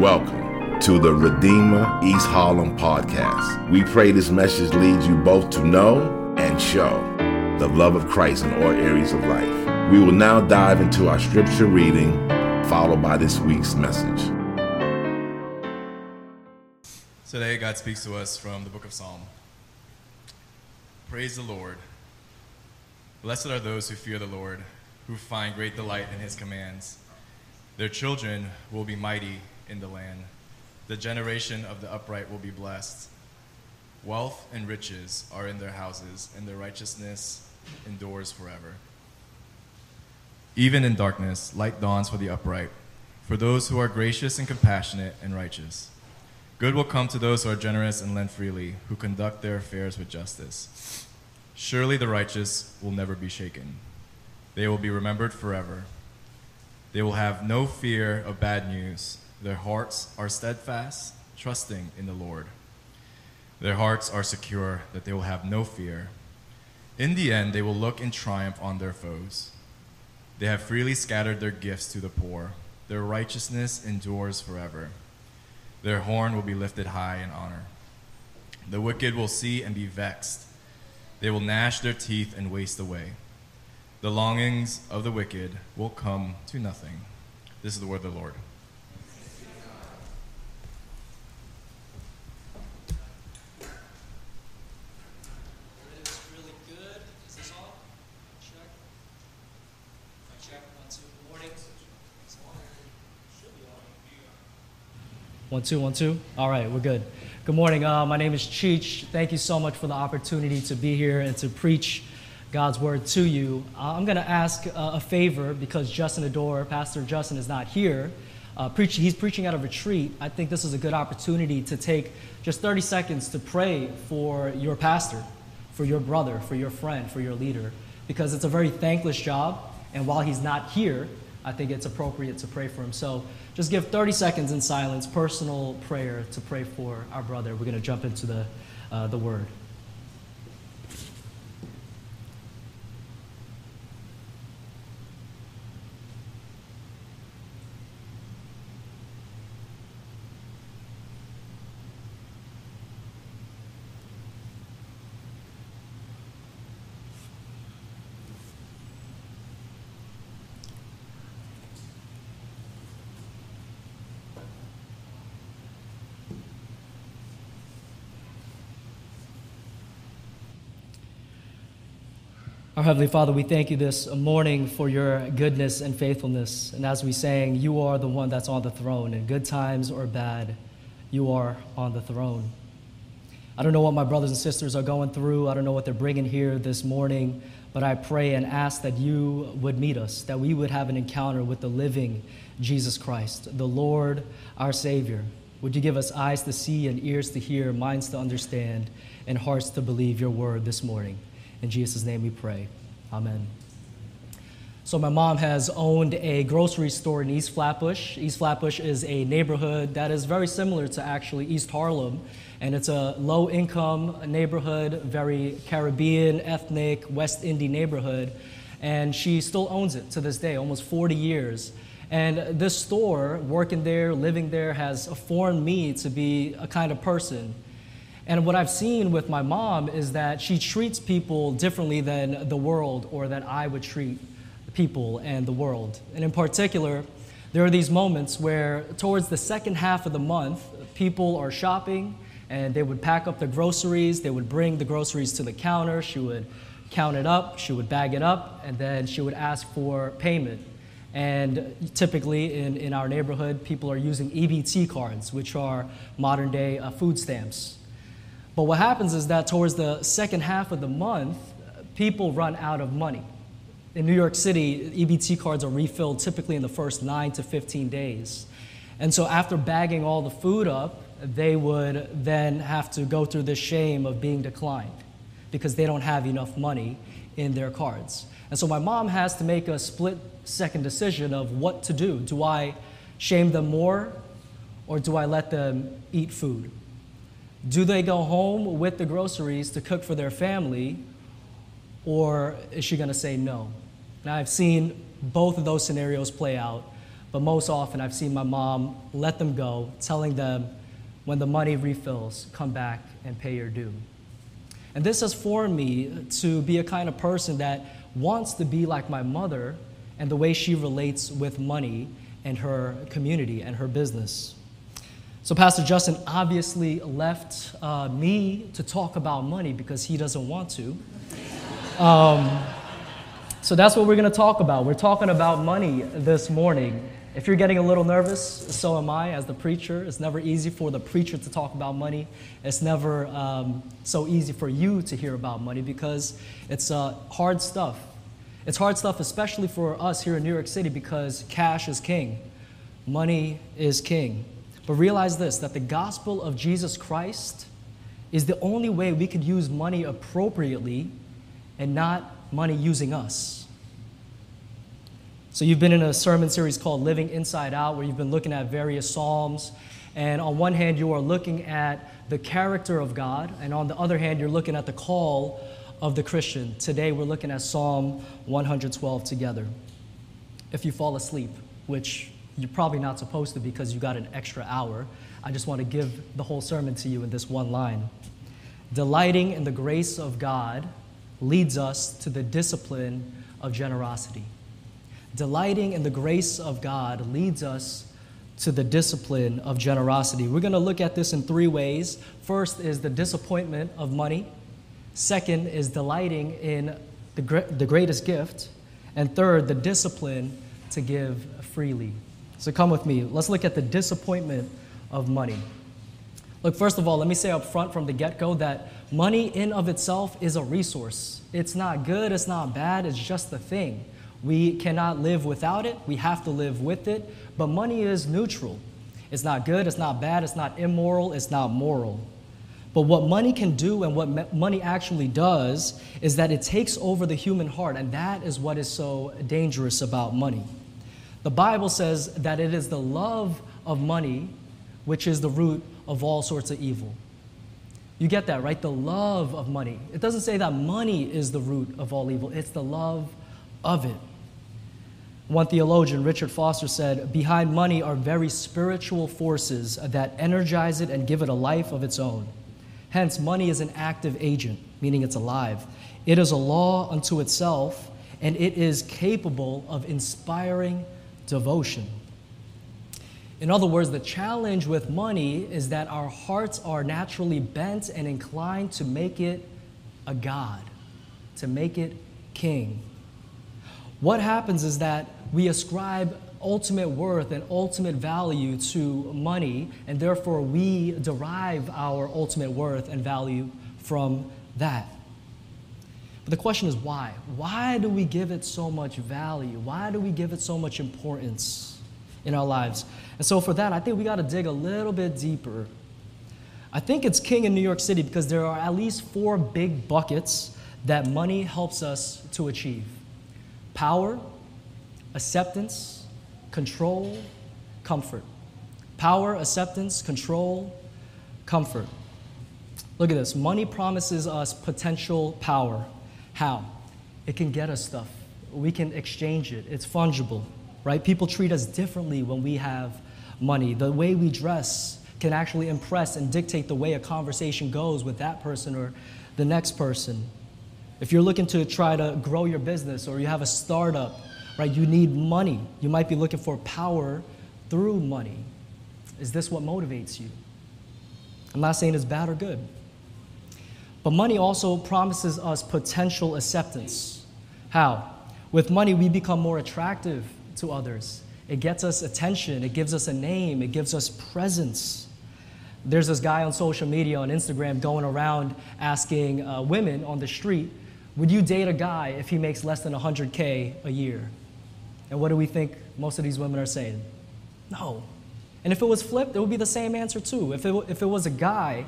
Welcome to the Redeemer East Harlem podcast. We pray this message leads you both to know and show the love of Christ in all areas of life. We will now dive into our scripture reading, followed by this week's message. Today, God speaks to us from the book of Psalm. Praise the Lord. Blessed are those who fear the Lord, who find great delight in his commands. Their children will be mighty in the land. The generation of the upright will be blessed. Wealth and riches are in their houses, and their righteousness endures forever. Even in darkness, light dawns for the upright, for those who are gracious and compassionate and righteous. Good will come to those who are generous and lend freely, who conduct their affairs with justice. Surely the righteous will never be shaken. They will be remembered forever. They will have no fear of bad news their hearts are steadfast, trusting in the Lord. Their hearts are secure that they will have no fear. In the end, they will look in triumph on their foes. They have freely scattered their gifts to the poor. Their righteousness endures forever. Their horn will be lifted high in honor. The wicked will see and be vexed. They will gnash their teeth and waste away. The longings of the wicked will come to nothing. This is the word of the Lord. One, two, one, two. All right, we're good. Good morning. Uh, my name is Cheech. Thank you so much for the opportunity to be here and to preach God's word to you. Uh, I'm going to ask uh, a favor because Justin Adour, Pastor Justin, is not here. Uh, preach, he's preaching at a retreat. I think this is a good opportunity to take just 30 seconds to pray for your pastor, for your brother, for your friend, for your leader, because it's a very thankless job. And while he's not here, I think it's appropriate to pray for him. So just give 30 seconds in silence, personal prayer to pray for our brother. We're going to jump into the, uh, the word. Our Heavenly Father, we thank you this morning for your goodness and faithfulness. And as we sang, you are the one that's on the throne. In good times or bad, you are on the throne. I don't know what my brothers and sisters are going through. I don't know what they're bringing here this morning. But I pray and ask that you would meet us, that we would have an encounter with the living Jesus Christ, the Lord, our Savior. Would you give us eyes to see and ears to hear, minds to understand, and hearts to believe your word this morning? In Jesus' name we pray. Amen. So, my mom has owned a grocery store in East Flatbush. East Flatbush is a neighborhood that is very similar to actually East Harlem. And it's a low income neighborhood, very Caribbean, ethnic, West Indian neighborhood. And she still owns it to this day, almost 40 years. And this store, working there, living there, has formed me to be a kind of person and what I've seen with my mom is that she treats people differently than the world or that I would treat people and the world. And in particular, there are these moments where, towards the second half of the month, people are shopping and they would pack up the groceries, they would bring the groceries to the counter, she would count it up, she would bag it up, and then she would ask for payment. And typically in, in our neighborhood, people are using EBT cards, which are modern day uh, food stamps. But what happens is that towards the second half of the month, people run out of money. In New York City, EBT cards are refilled typically in the first 9 to 15 days. And so after bagging all the food up, they would then have to go through the shame of being declined because they don't have enough money in their cards. And so my mom has to make a split second decision of what to do. Do I shame them more or do I let them eat food? Do they go home with the groceries to cook for their family, or is she going to say no? Now, I've seen both of those scenarios play out, but most often I've seen my mom let them go, telling them, when the money refills, come back and pay your due. And this has formed me to be a kind of person that wants to be like my mother and the way she relates with money and her community and her business. So, Pastor Justin obviously left uh, me to talk about money because he doesn't want to. Um, so, that's what we're going to talk about. We're talking about money this morning. If you're getting a little nervous, so am I as the preacher. It's never easy for the preacher to talk about money. It's never um, so easy for you to hear about money because it's uh, hard stuff. It's hard stuff, especially for us here in New York City, because cash is king, money is king. But realize this that the gospel of Jesus Christ is the only way we could use money appropriately and not money using us. So, you've been in a sermon series called Living Inside Out, where you've been looking at various Psalms. And on one hand, you are looking at the character of God, and on the other hand, you're looking at the call of the Christian. Today, we're looking at Psalm 112 together. If you fall asleep, which you're probably not supposed to because you got an extra hour, I just want to give the whole sermon to you in this one line. Delighting in the grace of God leads us to the discipline of generosity. Delighting in the grace of God leads us to the discipline of generosity. We're going to look at this in three ways. First is the disappointment of money, second is delighting in the, the greatest gift, and third, the discipline to give freely. So come with me. Let's look at the disappointment of money. Look, first of all, let me say up front from the get go that money in of itself is a resource. It's not good, it's not bad, it's just a thing. We cannot live without it, we have to live with it. But money is neutral. It's not good, it's not bad, it's not immoral, it's not moral. But what money can do and what money actually does is that it takes over the human heart, and that is what is so dangerous about money. The Bible says that it is the love of money which is the root of all sorts of evil. You get that, right? The love of money. It doesn't say that money is the root of all evil, it's the love of it. One theologian, Richard Foster, said Behind money are very spiritual forces that energize it and give it a life of its own. Hence, money is an active agent, meaning it's alive. It is a law unto itself, and it is capable of inspiring devotion. In other words, the challenge with money is that our hearts are naturally bent and inclined to make it a God, to make it king. What happens is that we ascribe ultimate worth and ultimate value to money, and therefore we derive our ultimate worth and value from that. But the question is why? Why do we give it so much value? Why do we give it so much importance in our lives? And so, for that, I think we got to dig a little bit deeper. I think it's king in New York City because there are at least four big buckets that money helps us to achieve power, acceptance, control, comfort. Power, acceptance, control, comfort. Look at this. Money promises us potential power. How? It can get us stuff. We can exchange it. It's fungible, right? People treat us differently when we have money. The way we dress can actually impress and dictate the way a conversation goes with that person or the next person. If you're looking to try to grow your business or you have a startup, right, you need money. You might be looking for power through money. Is this what motivates you? I'm not saying it's bad or good. But money also promises us potential acceptance. How? With money, we become more attractive to others. It gets us attention, it gives us a name, it gives us presence. There's this guy on social media, on Instagram, going around asking uh, women on the street would you date a guy if he makes less than 100K a year? And what do we think most of these women are saying? No. And if it was flipped, it would be the same answer too. If it, if it was a guy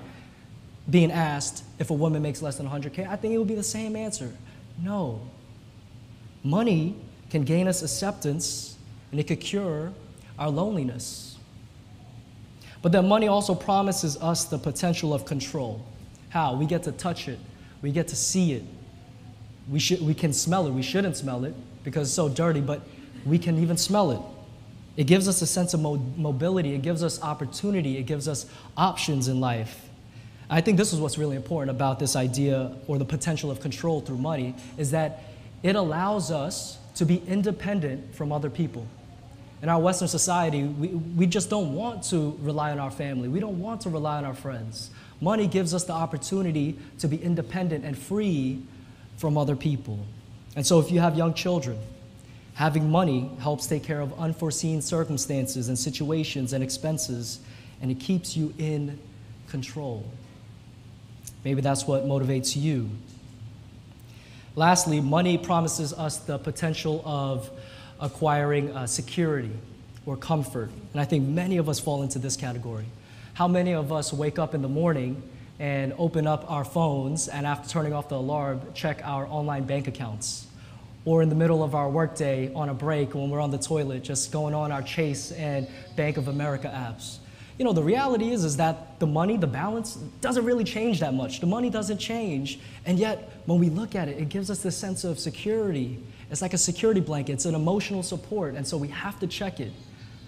being asked if a woman makes less than 100K, I think it would be the same answer. No. Money can gain us acceptance and it could cure our loneliness. But then money also promises us the potential of control. How? We get to touch it, we get to see it, we, should, we can smell it. We shouldn't smell it because it's so dirty, but we can even smell it. It gives us a sense of mo- mobility, it gives us opportunity, it gives us options in life. I think this is what's really important about this idea or the potential of control through money is that it allows us to be independent from other people. In our Western society, we, we just don't want to rely on our family. We don't want to rely on our friends. Money gives us the opportunity to be independent and free from other people. And so, if you have young children, Having money helps take care of unforeseen circumstances and situations and expenses, and it keeps you in control. Maybe that's what motivates you. Lastly, money promises us the potential of acquiring uh, security or comfort. And I think many of us fall into this category. How many of us wake up in the morning and open up our phones and after turning off the alarm, check our online bank accounts? or in the middle of our workday on a break when we're on the toilet, just going on our Chase and Bank of America apps. You know, the reality is, is that the money, the balance, doesn't really change that much. The money doesn't change. And yet, when we look at it, it gives us this sense of security. It's like a security blanket, it's an emotional support. And so we have to check it.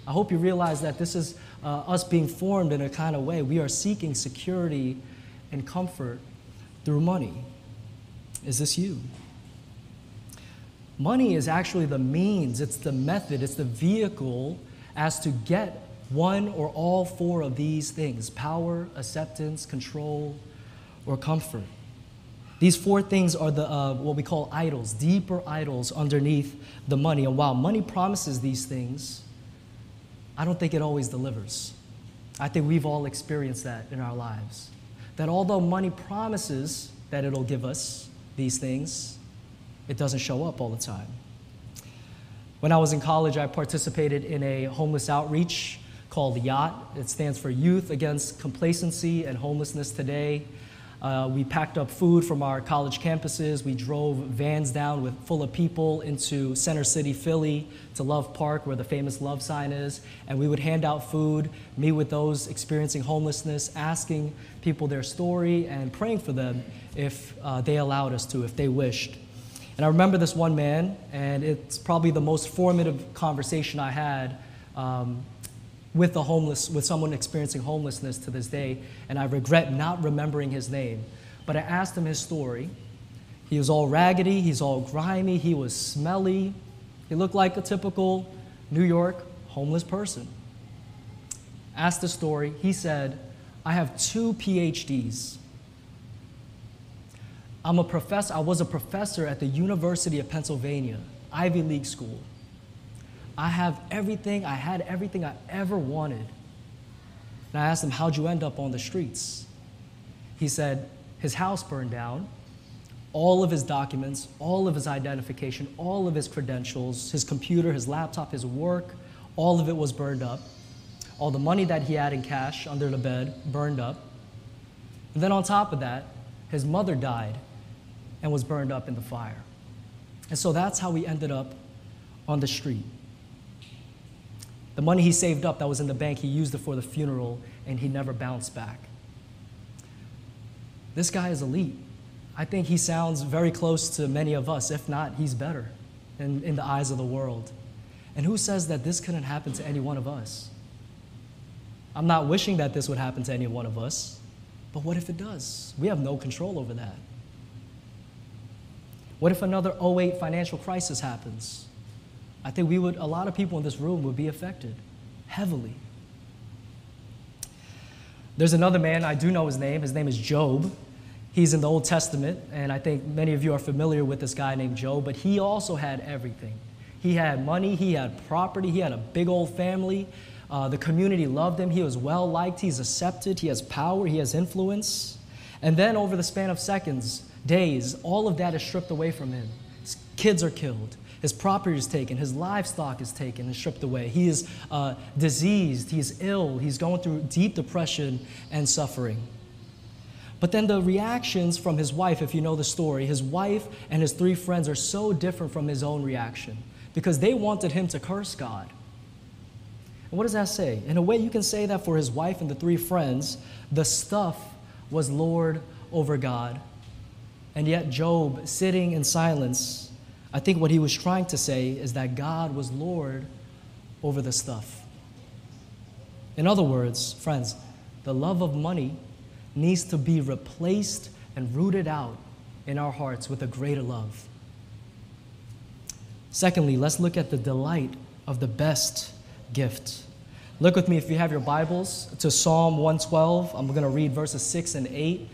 I hope you realize that this is uh, us being formed in a kind of way. We are seeking security and comfort through money. Is this you? Money is actually the means, it's the method, it's the vehicle as to get one or all four of these things power, acceptance, control, or comfort. These four things are the, uh, what we call idols, deeper idols underneath the money. And while money promises these things, I don't think it always delivers. I think we've all experienced that in our lives. That although money promises that it'll give us these things, it doesn't show up all the time. When I was in college, I participated in a homeless outreach called YACHT. It stands for Youth Against Complacency and Homelessness Today. Uh, we packed up food from our college campuses. We drove vans down with full of people into Center City, Philly, to Love Park, where the famous love sign is. And we would hand out food, meet with those experiencing homelessness, asking people their story, and praying for them if uh, they allowed us to, if they wished. And I remember this one man, and it's probably the most formative conversation I had um, with a homeless, with someone experiencing homelessness to this day. And I regret not remembering his name. But I asked him his story. He was all raggedy, he's all grimy, he was smelly. He looked like a typical New York homeless person. Asked the story. He said, I have two PhDs. I'm a professor, I was a professor at the University of Pennsylvania, Ivy League school. I have everything, I had everything I ever wanted. And I asked him, How'd you end up on the streets? He said, His house burned down, all of his documents, all of his identification, all of his credentials, his computer, his laptop, his work, all of it was burned up. All the money that he had in cash under the bed burned up. And then on top of that, his mother died and was burned up in the fire. And so that's how he ended up on the street. The money he saved up that was in the bank, he used it for the funeral and he never bounced back. This guy is elite. I think he sounds very close to many of us. If not, he's better in, in the eyes of the world. And who says that this couldn't happen to any one of us? I'm not wishing that this would happen to any one of us, but what if it does? We have no control over that. What if another 08 financial crisis happens? I think we would, a lot of people in this room would be affected heavily. There's another man, I do know his name. His name is Job. He's in the Old Testament, and I think many of you are familiar with this guy named Job, but he also had everything. He had money, he had property, he had a big old family. Uh, the community loved him, he was well liked, he's accepted, he has power, he has influence. And then, over the span of seconds, days, all of that is stripped away from him. His kids are killed. His property is taken. His livestock is taken and stripped away. He is uh, diseased. He's ill. He's going through deep depression and suffering. But then the reactions from his wife, if you know the story, his wife and his three friends are so different from his own reaction because they wanted him to curse God. And what does that say? In a way, you can say that for his wife and the three friends, the stuff was Lord over God and yet, Job, sitting in silence, I think what he was trying to say is that God was Lord over the stuff. In other words, friends, the love of money needs to be replaced and rooted out in our hearts with a greater love. Secondly, let's look at the delight of the best gift. Look with me, if you have your Bibles, to Psalm 112. I'm going to read verses 6 and 8.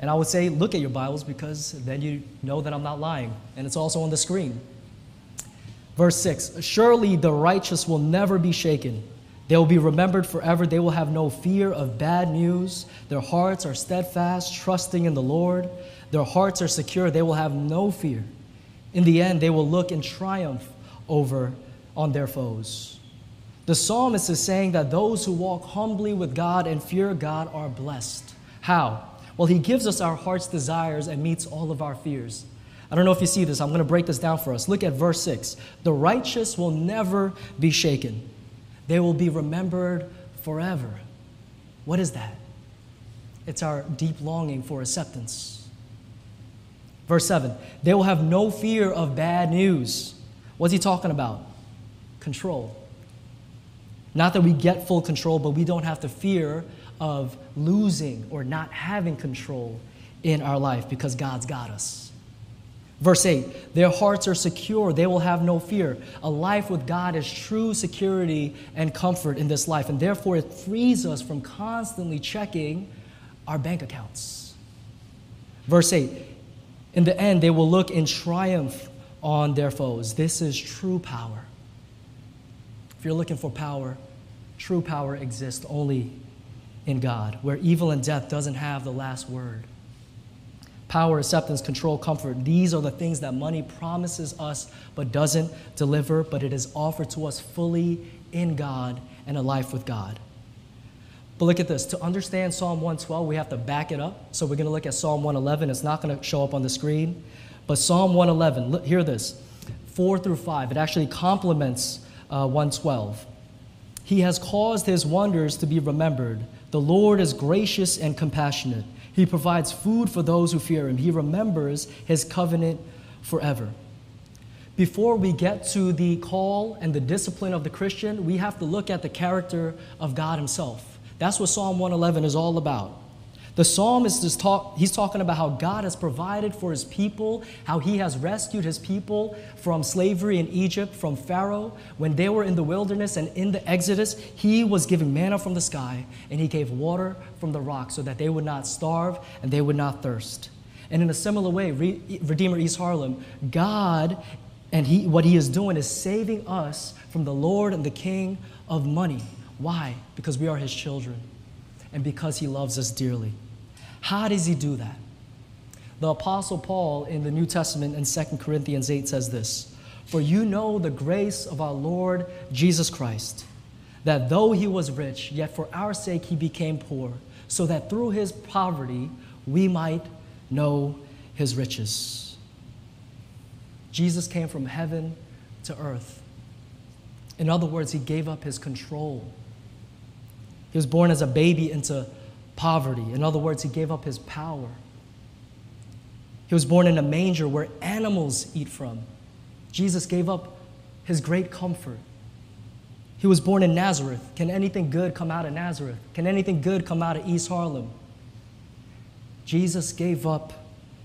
And I would say, look at your Bibles because then you know that I'm not lying. And it's also on the screen. Verse 6 Surely the righteous will never be shaken. They will be remembered forever. They will have no fear of bad news. Their hearts are steadfast, trusting in the Lord. Their hearts are secure. They will have no fear. In the end, they will look in triumph over on their foes. The psalmist is saying that those who walk humbly with God and fear God are blessed. How? Well, he gives us our heart's desires and meets all of our fears. I don't know if you see this. I'm going to break this down for us. Look at verse 6. The righteous will never be shaken, they will be remembered forever. What is that? It's our deep longing for acceptance. Verse 7 They will have no fear of bad news. What's he talking about? Control. Not that we get full control, but we don't have to fear of losing or not having control in our life because God's got us. Verse 8 Their hearts are secure, they will have no fear. A life with God is true security and comfort in this life, and therefore it frees us from constantly checking our bank accounts. Verse 8 in the end, they will look in triumph on their foes. This is true power. If you're looking for power, true power exists only in God, where evil and death doesn't have the last word. Power, acceptance, control, comfort. These are the things that money promises us but doesn't deliver, but it is offered to us fully in God and a life with God. But look at this. To understand Psalm 112, we have to back it up. So we're going to look at Psalm 111. It's not going to show up on the screen. But Psalm 111, look, hear this 4 through 5. It actually complements uh, 112. He has caused his wonders to be remembered. The Lord is gracious and compassionate. He provides food for those who fear him. He remembers his covenant forever. Before we get to the call and the discipline of the Christian, we have to look at the character of God himself. That's what Psalm 111 is all about. The psalmist is talk, he's talking about how God has provided for his people, how he has rescued his people from slavery in Egypt, from Pharaoh. When they were in the wilderness and in the Exodus, he was giving manna from the sky and he gave water from the rock so that they would not starve and they would not thirst. And in a similar way, Redeemer East Harlem, God and he, what he is doing is saving us from the Lord and the King of money. Why? Because we are his children and because he loves us dearly. How does he do that? The Apostle Paul in the New Testament in 2 Corinthians 8 says this For you know the grace of our Lord Jesus Christ, that though he was rich, yet for our sake he became poor, so that through his poverty we might know his riches. Jesus came from heaven to earth. In other words, he gave up his control he was born as a baby into poverty. In other words, he gave up his power. He was born in a manger where animals eat from. Jesus gave up his great comfort. He was born in Nazareth. Can anything good come out of Nazareth? Can anything good come out of East Harlem? Jesus gave up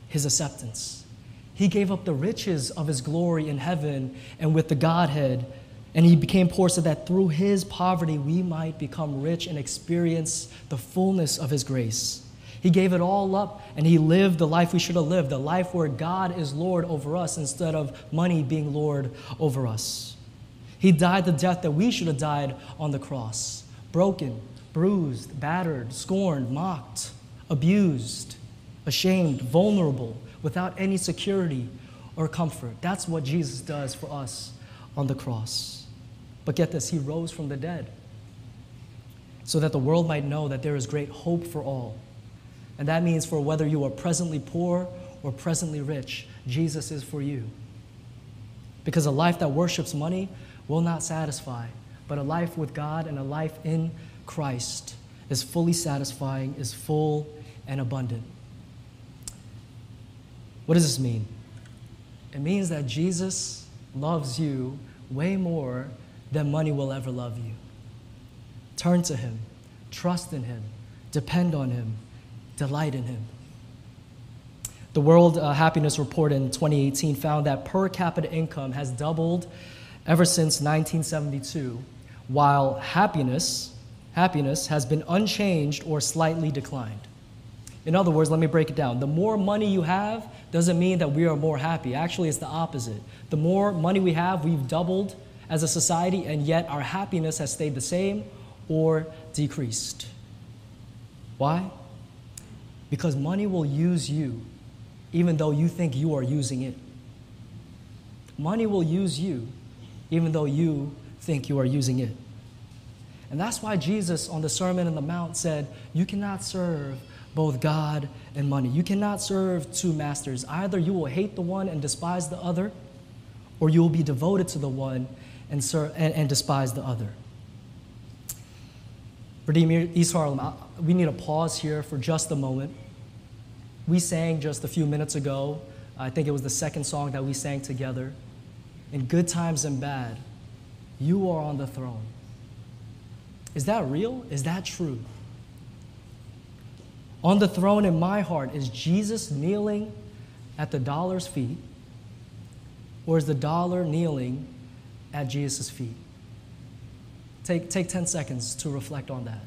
his acceptance. He gave up the riches of his glory in heaven and with the Godhead and he became poor so that through his poverty we might become rich and experience the fullness of his grace. He gave it all up and he lived the life we should have lived, the life where God is Lord over us instead of money being Lord over us. He died the death that we should have died on the cross broken, bruised, battered, scorned, mocked, abused, ashamed, vulnerable, without any security or comfort. That's what Jesus does for us on the cross. But get this, he rose from the dead so that the world might know that there is great hope for all. And that means for whether you are presently poor or presently rich, Jesus is for you. Because a life that worships money will not satisfy, but a life with God and a life in Christ is fully satisfying, is full and abundant. What does this mean? It means that Jesus loves you way more then money will ever love you. Turn to Him, trust in Him, depend on Him, delight in Him. The World uh, Happiness Report in 2018 found that per capita income has doubled ever since 1972, while happiness, happiness has been unchanged or slightly declined. In other words, let me break it down. The more money you have doesn't mean that we are more happy. Actually, it's the opposite. The more money we have, we've doubled as a society, and yet our happiness has stayed the same or decreased. Why? Because money will use you even though you think you are using it. Money will use you even though you think you are using it. And that's why Jesus on the Sermon on the Mount said, You cannot serve both God and money. You cannot serve two masters. Either you will hate the one and despise the other, or you will be devoted to the one and, serve, and, and despise the other. Redeemer East Harlem, we need to pause here for just a moment. We sang just a few minutes ago, I think it was the second song that we sang together. In good times and bad, you are on the throne. Is that real? Is that true? On the throne in my heart, is Jesus kneeling at the dollar's feet, or is the dollar kneeling at Jesus' feet? Take, take 10 seconds to reflect on that.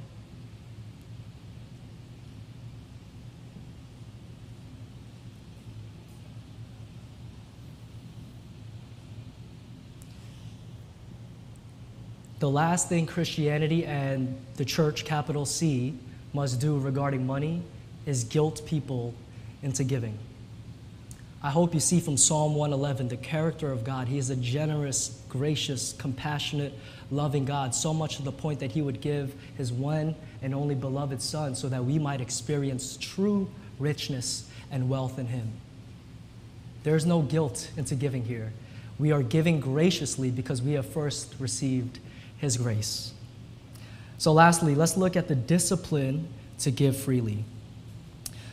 The last thing Christianity and the church, capital C, must do regarding money is guilt people into giving. I hope you see from Psalm 111 the character of God. He is a generous, gracious, compassionate, loving God, so much to the point that He would give His one and only beloved Son so that we might experience true richness and wealth in Him. There is no guilt into giving here. We are giving graciously because we have first received his grace. So, lastly, let's look at the discipline to give freely.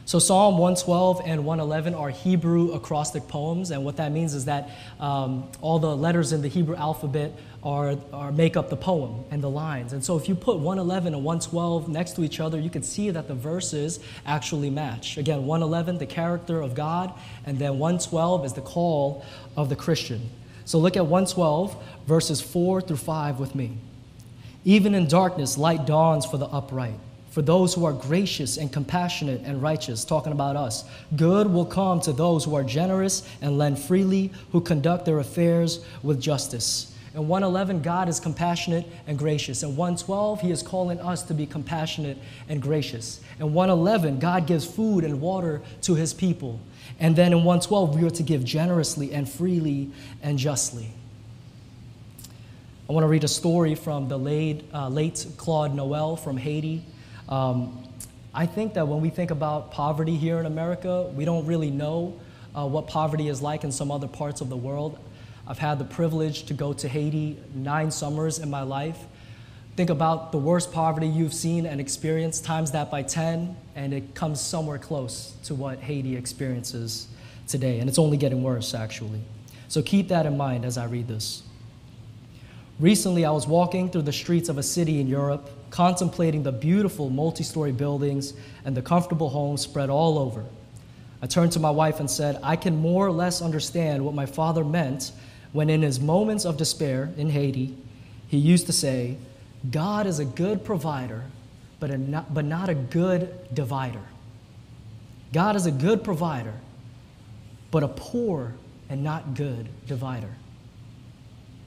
So, Psalm 112 and 111 are Hebrew acrostic poems, and what that means is that um, all the letters in the Hebrew alphabet are, are make up the poem and the lines. And so, if you put 111 and 112 next to each other, you can see that the verses actually match. Again, 111, the character of God, and then 112 is the call of the Christian. So look at 112, verses 4 through 5 with me. Even in darkness, light dawns for the upright, for those who are gracious and compassionate and righteous, talking about us. Good will come to those who are generous and lend freely, who conduct their affairs with justice. In 111, God is compassionate and gracious. In 112, He is calling us to be compassionate and gracious. In 111, God gives food and water to His people. And then in 112, we are to give generously and freely and justly. I want to read a story from the late, uh, late Claude Noel from Haiti. Um, I think that when we think about poverty here in America, we don't really know uh, what poverty is like in some other parts of the world. I've had the privilege to go to Haiti nine summers in my life. Think about the worst poverty you've seen and experienced, times that by 10, and it comes somewhere close to what Haiti experiences today. And it's only getting worse, actually. So keep that in mind as I read this. Recently, I was walking through the streets of a city in Europe, contemplating the beautiful multi story buildings and the comfortable homes spread all over. I turned to my wife and said, I can more or less understand what my father meant when, in his moments of despair in Haiti, he used to say, God is a good provider, but, not, but not a good divider. God is a good provider, but a poor and not good divider.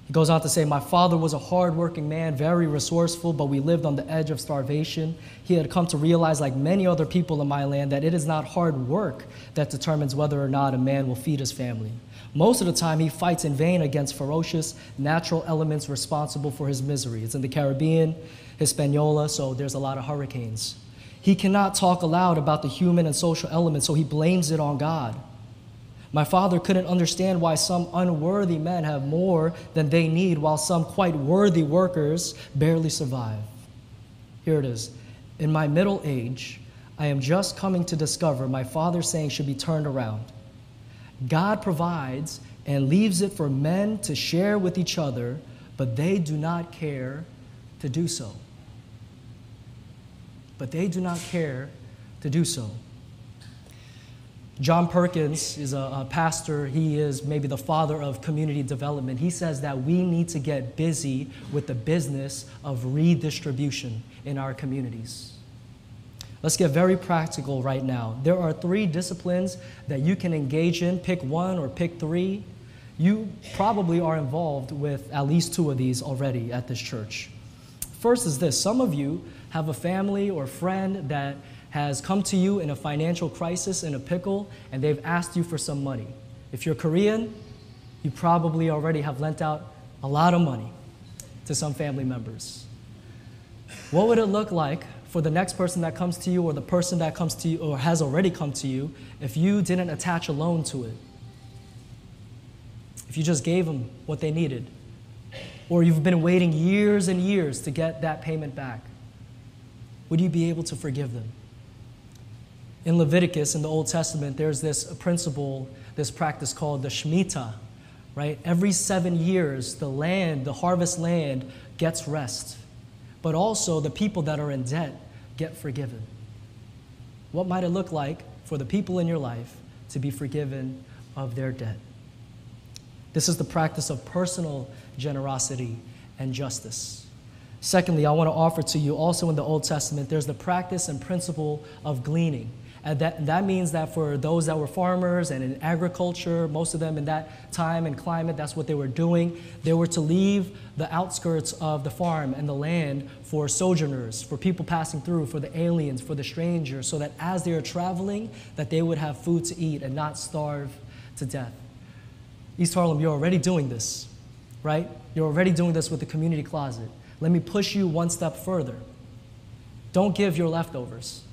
He goes on to say, My father was a hardworking man, very resourceful, but we lived on the edge of starvation. He had come to realize, like many other people in my land, that it is not hard work that determines whether or not a man will feed his family. Most of the time, he fights in vain against ferocious natural elements responsible for his misery. It's in the Caribbean, Hispaniola, so there's a lot of hurricanes. He cannot talk aloud about the human and social elements, so he blames it on God. My father couldn't understand why some unworthy men have more than they need, while some quite worthy workers barely survive. Here it is. In my middle age, I am just coming to discover my father's saying should be turned around. God provides and leaves it for men to share with each other but they do not care to do so. But they do not care to do so. John Perkins is a, a, pastor. He is maybe the father of community development. He says that we need to get busy with the business of redistribution in our communities. Let's get very practical right now. There are three disciplines that you can engage in. Pick one or pick three. You probably are involved with at least two of these already at this church. First is this some of you have a family or friend that has come to you in a financial crisis, in a pickle, and they've asked you for some money. If you're Korean, you probably already have lent out a lot of money to some family members. What would it look like for the next person that comes to you or the person that comes to you or has already come to you if you didn't attach a loan to it? If you just gave them what they needed? Or you've been waiting years and years to get that payment back? Would you be able to forgive them? In Leviticus, in the Old Testament, there's this principle, this practice called the Shemitah, right? Every seven years, the land, the harvest land, gets rest. But also, the people that are in debt get forgiven. What might it look like for the people in your life to be forgiven of their debt? This is the practice of personal generosity and justice. Secondly, I want to offer to you also in the Old Testament, there's the practice and principle of gleaning. And that, that means that for those that were farmers and in agriculture, most of them in that time and climate, that's what they were doing. They were to leave the outskirts of the farm and the land for sojourners, for people passing through, for the aliens, for the strangers, so that as they are traveling, that they would have food to eat and not starve to death. East Harlem, you're already doing this, right? You're already doing this with the community closet. Let me push you one step further. Don't give your leftovers.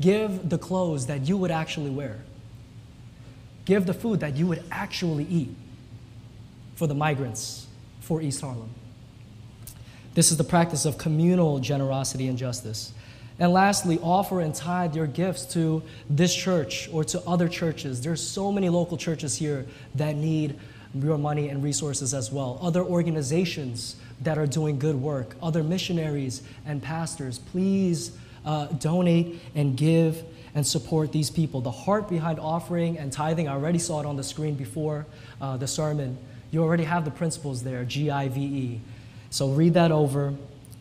Give the clothes that you would actually wear. Give the food that you would actually eat for the migrants for East Harlem. This is the practice of communal generosity and justice. And lastly, offer and tithe your gifts to this church or to other churches. There's so many local churches here that need your money and resources as well. Other organizations that are doing good work, other missionaries and pastors. Please uh, donate and give and support these people. The heart behind offering and tithing, I already saw it on the screen before uh, the sermon. You already have the principles there G I V E. So read that over.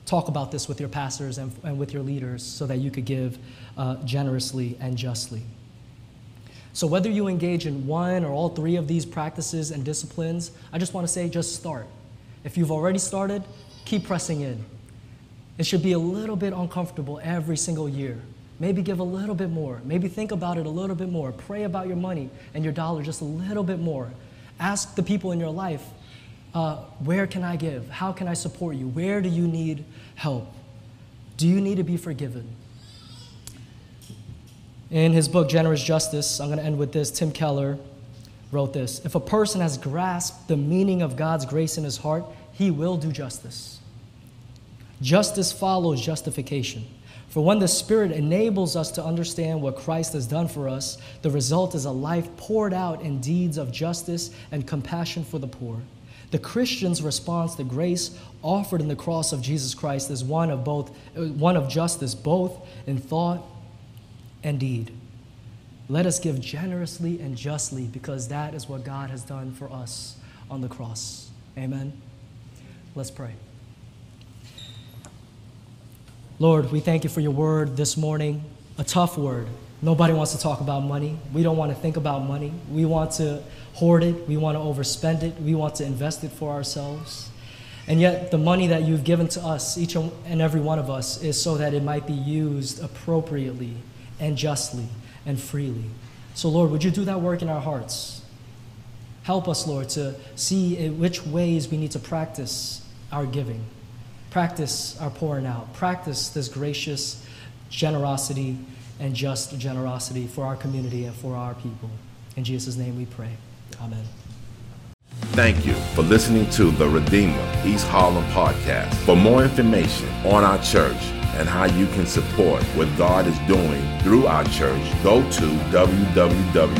Talk about this with your pastors and, and with your leaders so that you could give uh, generously and justly. So, whether you engage in one or all three of these practices and disciplines, I just want to say just start. If you've already started, keep pressing in. It should be a little bit uncomfortable every single year. Maybe give a little bit more. Maybe think about it a little bit more. Pray about your money and your dollar just a little bit more. Ask the people in your life, uh, where can I give? How can I support you? Where do you need help? Do you need to be forgiven? In his book, Generous Justice, I'm going to end with this. Tim Keller wrote this If a person has grasped the meaning of God's grace in his heart, he will do justice. Justice follows justification. For when the Spirit enables us to understand what Christ has done for us, the result is a life poured out in deeds of justice and compassion for the poor. The Christian's response to grace offered in the cross of Jesus Christ is one of both uh, one of justice both in thought and deed. Let us give generously and justly because that is what God has done for us on the cross. Amen. Let's pray. Lord, we thank you for your word this morning, a tough word. Nobody wants to talk about money. We don't want to think about money. We want to hoard it. We want to overspend it. We want to invest it for ourselves. And yet, the money that you've given to us, each and every one of us, is so that it might be used appropriately and justly and freely. So, Lord, would you do that work in our hearts? Help us, Lord, to see which ways we need to practice our giving. Practice our pouring out. Practice this gracious generosity and just generosity for our community and for our people. In Jesus' name we pray. Amen. Thank you for listening to the Redeemer East Harlem podcast. For more information on our church and how you can support what God is doing through our church, go to www.reh.nyc.